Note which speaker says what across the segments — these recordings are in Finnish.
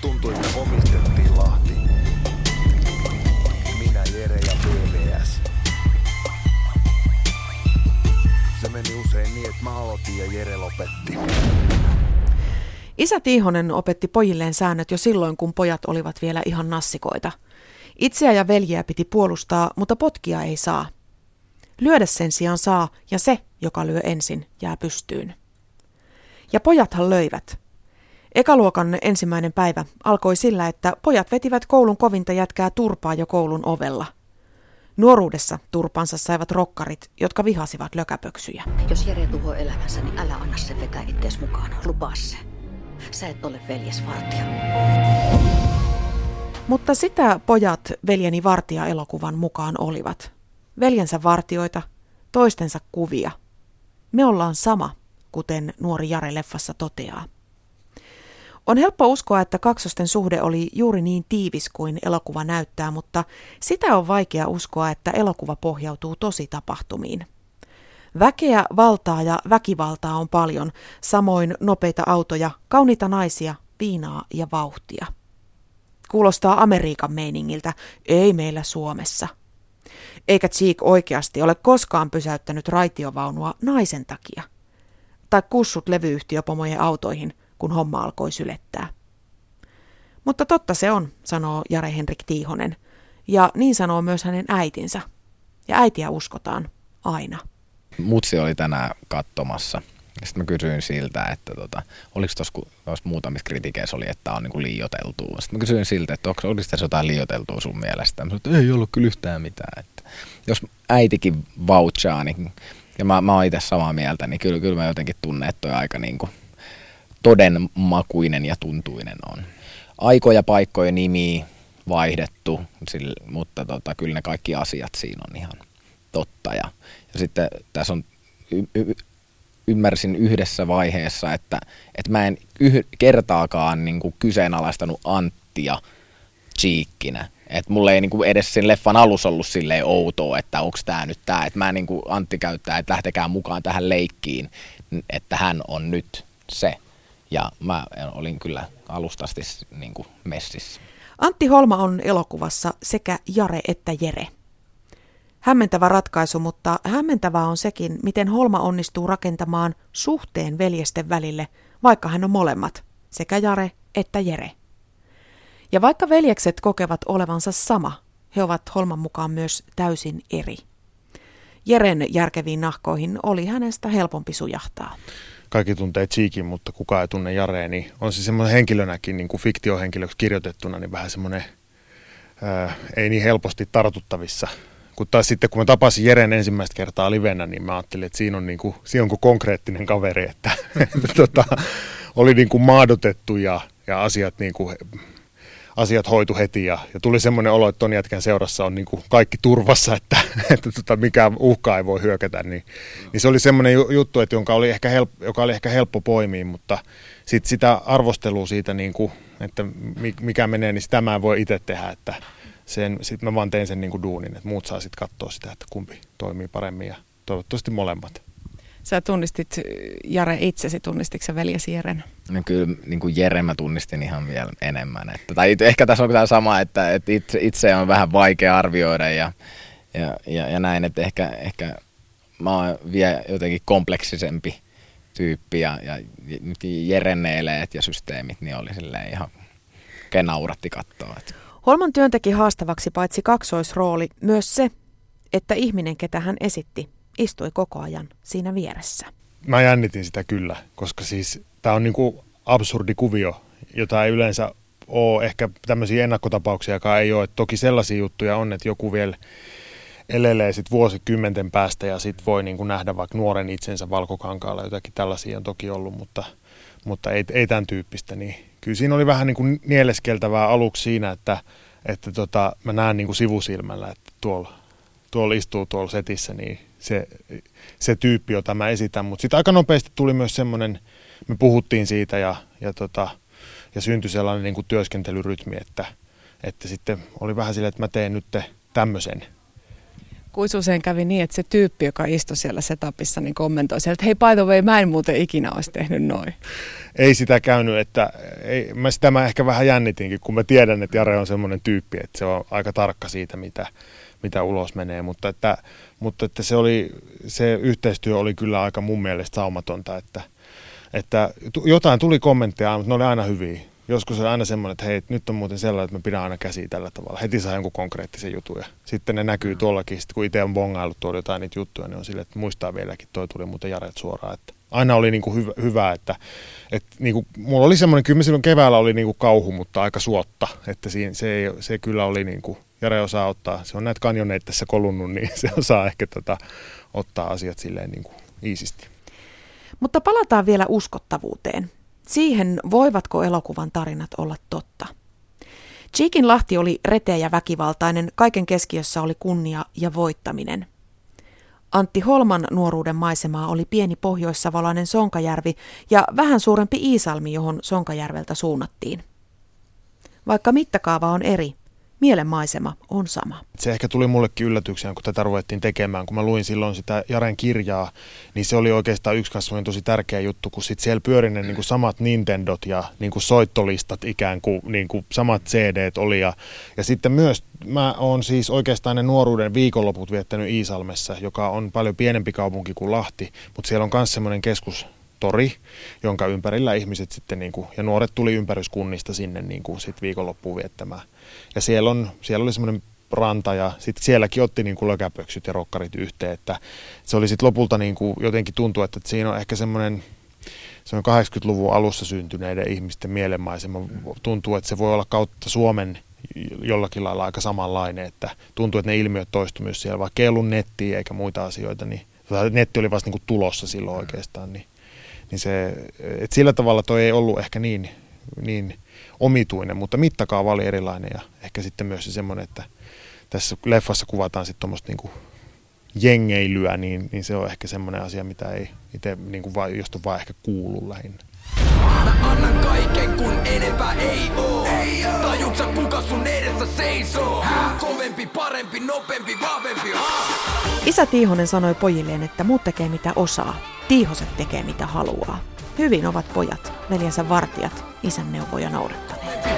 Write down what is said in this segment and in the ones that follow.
Speaker 1: tuntui, että omistettiin Lahti. Minä, Jere ja BVS. Se meni usein niin, että mä aloitin ja Jere lopetti.
Speaker 2: Isä Tiihonen opetti pojilleen säännöt jo silloin, kun pojat olivat vielä ihan nassikoita. Itseä ja veljeä piti puolustaa, mutta potkia ei saa. Lyödä sen sijaan saa, ja se, joka lyö ensin, jää pystyyn. Ja pojathan löivät. Ekaluokan ensimmäinen päivä alkoi sillä, että pojat vetivät koulun kovinta jätkää turpaa jo koulun ovella. Nuoruudessa turpansa saivat rokkarit, jotka vihasivat lökäpöksyjä.
Speaker 3: Jos Jere tuhoaa elämänsä, niin älä anna sen vetää ittees mukaan. Lupaa se. Sä et ole veljesvartija.
Speaker 2: Mutta sitä pojat veljeni vartija elokuvan mukaan olivat. Veljensä vartioita, toistensa kuvia. Me ollaan sama, kuten nuori Jare leffassa toteaa. On helppo uskoa, että kaksosten suhde oli juuri niin tiivis kuin elokuva näyttää, mutta sitä on vaikea uskoa, että elokuva pohjautuu tosi tapahtumiin. Väkeä, valtaa ja väkivaltaa on paljon, samoin nopeita autoja, kauniita naisia, viinaa ja vauhtia. Kuulostaa Amerikan meiningiltä, ei meillä Suomessa. Eikä Cheek oikeasti ole koskaan pysäyttänyt raitiovaunua naisen takia. Tai kussut levyyhtiöpomojen autoihin, kun homma alkoi sylettää. Mutta totta se on, sanoo Jare Henrik Tiihonen. Ja niin sanoo myös hänen äitinsä. Ja äitiä uskotaan aina
Speaker 4: mutsi oli tänään katsomassa. Sitten mä kysyin siltä, että tota, oliko tuossa muutamissa kritiikeissä oli, että on niinku liioteltua. Sitten mä kysyin siltä, että onko, oliko tässä jotain liioteltua sun mielestä. Mä sanoin, että ei ollut kyllä yhtään mitään. Että jos äitikin vouchaa, niin, ja mä, mä oon itse samaa mieltä, niin kyllä, kyllä mä jotenkin tunnen, että toi aika niinku todenmakuinen ja tuntuinen on. Aikoja, paikkoja, nimi vaihdettu, mutta tota, kyllä ne kaikki asiat siinä on ihan totta. Ja, ja sitten tässä on, y, y, ymmärsin yhdessä vaiheessa, että, että mä en yh, kertaakaan niin kuin kyseenalaistanut Anttia chiikkinä. Että mulle ei niinku edes sen leffan alussa ollut silleen outoa, että onko tämä nyt tämä. Että mä niinku Antti käyttää, että lähtekää mukaan tähän leikkiin, että hän on nyt se. Ja mä olin kyllä alustasti niinku messissä.
Speaker 2: Antti Holma on elokuvassa sekä Jare että Jere. Hämmentävä ratkaisu, mutta hämmentävää on sekin, miten Holma onnistuu rakentamaan suhteen veljesten välille, vaikka hän on molemmat, sekä Jare että Jere. Ja vaikka veljekset kokevat olevansa sama, he ovat Holman mukaan myös täysin eri. Jeren järkeviin nahkoihin oli hänestä helpompi sujahtaa.
Speaker 5: Kaikki tuntee Cheekin, mutta kukaan ei tunne Jareen, niin on se semmoinen henkilönäkin, niin kuin fiktiohenkilöksi kirjoitettuna, niin vähän semmoinen ää, ei niin helposti tartuttavissa. Kun taas sitten kun mä tapasin Jeren ensimmäistä kertaa livenä, niin mä ajattelin, että siinä on, niin kuin, siinä on kuin konkreettinen kaveri, että, että tota, oli niin kuin maadotettu ja, ja asiat, niin kuin, asiat hoitu heti ja, ja tuli semmoinen olo, että ton jätkän seurassa on niin kuin kaikki turvassa, että, että tota, mikään uhka ei voi hyökätä, niin, niin se oli semmoinen juttu, että jonka oli ehkä help, joka oli ehkä helppo poimia, mutta sit sitä arvostelua siitä, niin kuin, että mikä menee, niin sitä mä en voi itse tehdä, että sen, sit mä vaan tein sen niin kuin duunin, että muut saa sitten katsoa sitä, että kumpi toimii paremmin ja toivottavasti molemmat.
Speaker 2: Sä tunnistit Jare itsesi, tunnistitko sä veljesi Jeren?
Speaker 4: No kyllä niin kuin Jere mä tunnistin ihan vielä enemmän. Että, tai ehkä tässä on tämä sama, että, että itse, itse on vähän vaikea arvioida ja, ja, ja, ja näin, että ehkä, ehkä mä oon vielä jotenkin kompleksisempi tyyppi ja, ja nyt Jeren eleet ja systeemit niin oli silleen ihan kenauratti katsoa. Että.
Speaker 2: Holman työn teki haastavaksi paitsi kaksoisrooli, myös se, että ihminen, ketä hän esitti, istui koko ajan siinä vieressä.
Speaker 5: Mä jännitin sitä kyllä, koska siis tämä on niinku absurdi kuvio, jota ei yleensä ole ehkä tämmöisiä ennakkotapauksia, ei ole. Et toki sellaisia juttuja on, että joku vielä elelee sit vuosikymmenten päästä ja sitten voi niinku nähdä vaikka nuoren itsensä valkokankaalla. Jotakin tällaisia on toki ollut, mutta, mutta ei, ei tämän tyyppistä. Niin kyllä siinä oli vähän niin kuin nieleskeltävää aluksi siinä, että, että tota, mä näen niin kuin sivusilmällä, että tuolla, tuolla istuu tuolla setissä, niin se, se tyyppi, jota mä esitän. Mutta sitten aika nopeasti tuli myös semmoinen, me puhuttiin siitä ja, ja, tota, ja syntyi sellainen niin kuin työskentelyrytmi, että, että sitten oli vähän silleen, että mä teen nyt tämmöisen.
Speaker 2: Kuinka usein kävi niin, että se tyyppi, joka istui siellä setupissa, niin kommentoi siellä, että hei by the way, mä en muuten ikinä olisi tehnyt noin.
Speaker 5: Ei sitä käynyt, että ei, mä sitä mä ehkä vähän jännitinkin, kun mä tiedän, että Jare on semmoinen tyyppi, että se on aika tarkka siitä, mitä, mitä ulos menee, mutta että, mutta että se, oli, se yhteistyö oli kyllä aika mun mielestä saumatonta, että, että jotain tuli kommentteja, mutta ne oli aina hyviä joskus on aina semmoinen, että hei, nyt on muuten sellainen, että mä pidän aina käsiä tällä tavalla. Heti saa jonkun konkreettisen jutun ja sitten ne näkyy mm. tuollakin. Sitten kun itse on bongailut tuolla jotain niitä juttuja, niin on silleen, että muistaa vieläkin, toi tuli muuten Jaret suoraan. Että aina oli niin kuin hyvä, hyvä, että, että niin kuin, mulla oli semmoinen, kyllä silloin keväällä oli niin kuin kauhu, mutta aika suotta, että siinä, se, ei, se kyllä oli niin kuin, Jare osaa ottaa, se on näitä kanjoneita tässä kolunnut, niin se osaa ehkä tota, ottaa asiat silleen niin kuin iisisti.
Speaker 2: Mutta palataan vielä uskottavuuteen siihen, voivatko elokuvan tarinat olla totta. Cheekin Lahti oli reteä ja väkivaltainen, kaiken keskiössä oli kunnia ja voittaminen. Antti Holman nuoruuden maisemaa oli pieni pohjoissavolainen Sonkajärvi ja vähän suurempi Iisalmi, johon Sonkajärveltä suunnattiin. Vaikka mittakaava on eri, mielenmaisema on sama.
Speaker 5: Se ehkä tuli mullekin yllätyksenä, kun tätä ruvettiin tekemään. Kun mä luin silloin sitä Jaren kirjaa, niin se oli oikeastaan yksi kasvojen tosi tärkeä juttu, kun sitten siellä pyöri ne niin kuin samat Nintendot ja niin kuin soittolistat ikään kuin, niin kuin samat CDt oli. Ja, ja sitten myös mä oon siis oikeastaan ne nuoruuden viikonloput viettänyt Iisalmessa, joka on paljon pienempi kaupunki kuin Lahti, mutta siellä on myös semmoinen keskus tori, jonka ympärillä ihmiset sitten, niin kuin, ja nuoret tuli ympäryskunnista sinne niin kuin, sit viikonloppuun viettämään. Ja siellä, on, siellä oli semmoinen ranta ja sitten sielläkin otti niin kuin lökäpöksyt ja rokkarit yhteen, että se oli sitten lopulta niin kuin jotenkin tuntuu, että siinä on ehkä semmoinen se on 80-luvun alussa syntyneiden ihmisten mielenmaisema. Tuntuu, että se voi olla kautta Suomen jollakin lailla aika samanlainen, että tuntuu, että ne ilmiöt toistu myös siellä, vaikka ei ollut nettiä eikä muita asioita, niin netti oli vasta niin kuin tulossa silloin oikeastaan, niin niin se, et sillä tavalla toi ei ollut ehkä niin, niin omituinen, mutta mittakaava oli erilainen ja ehkä sitten myös se semmoinen, että tässä leffassa kuvataan sitten tuommoista niin jengeilyä, niin, niin se on ehkä semmoinen asia, mitä ei itse, niin kuin vai, josta vaan ehkä kuuluu lähinnä. Mä annan kaiken, kun enempää ei oo. Ei oo. Tajuksa, kuka sun edessä seisoo? Häh? Parempi, nopempi, vahvempi. Ha?
Speaker 2: Isä Tiihonen sanoi pojilleen, että muut tekee mitä osaa. Tiihoset tekee mitä haluaa. Hyvin ovat pojat, veljensä vartijat, isän neuvoja noudattaneet.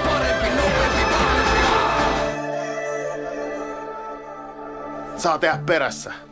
Speaker 5: Saa tehdä perässä.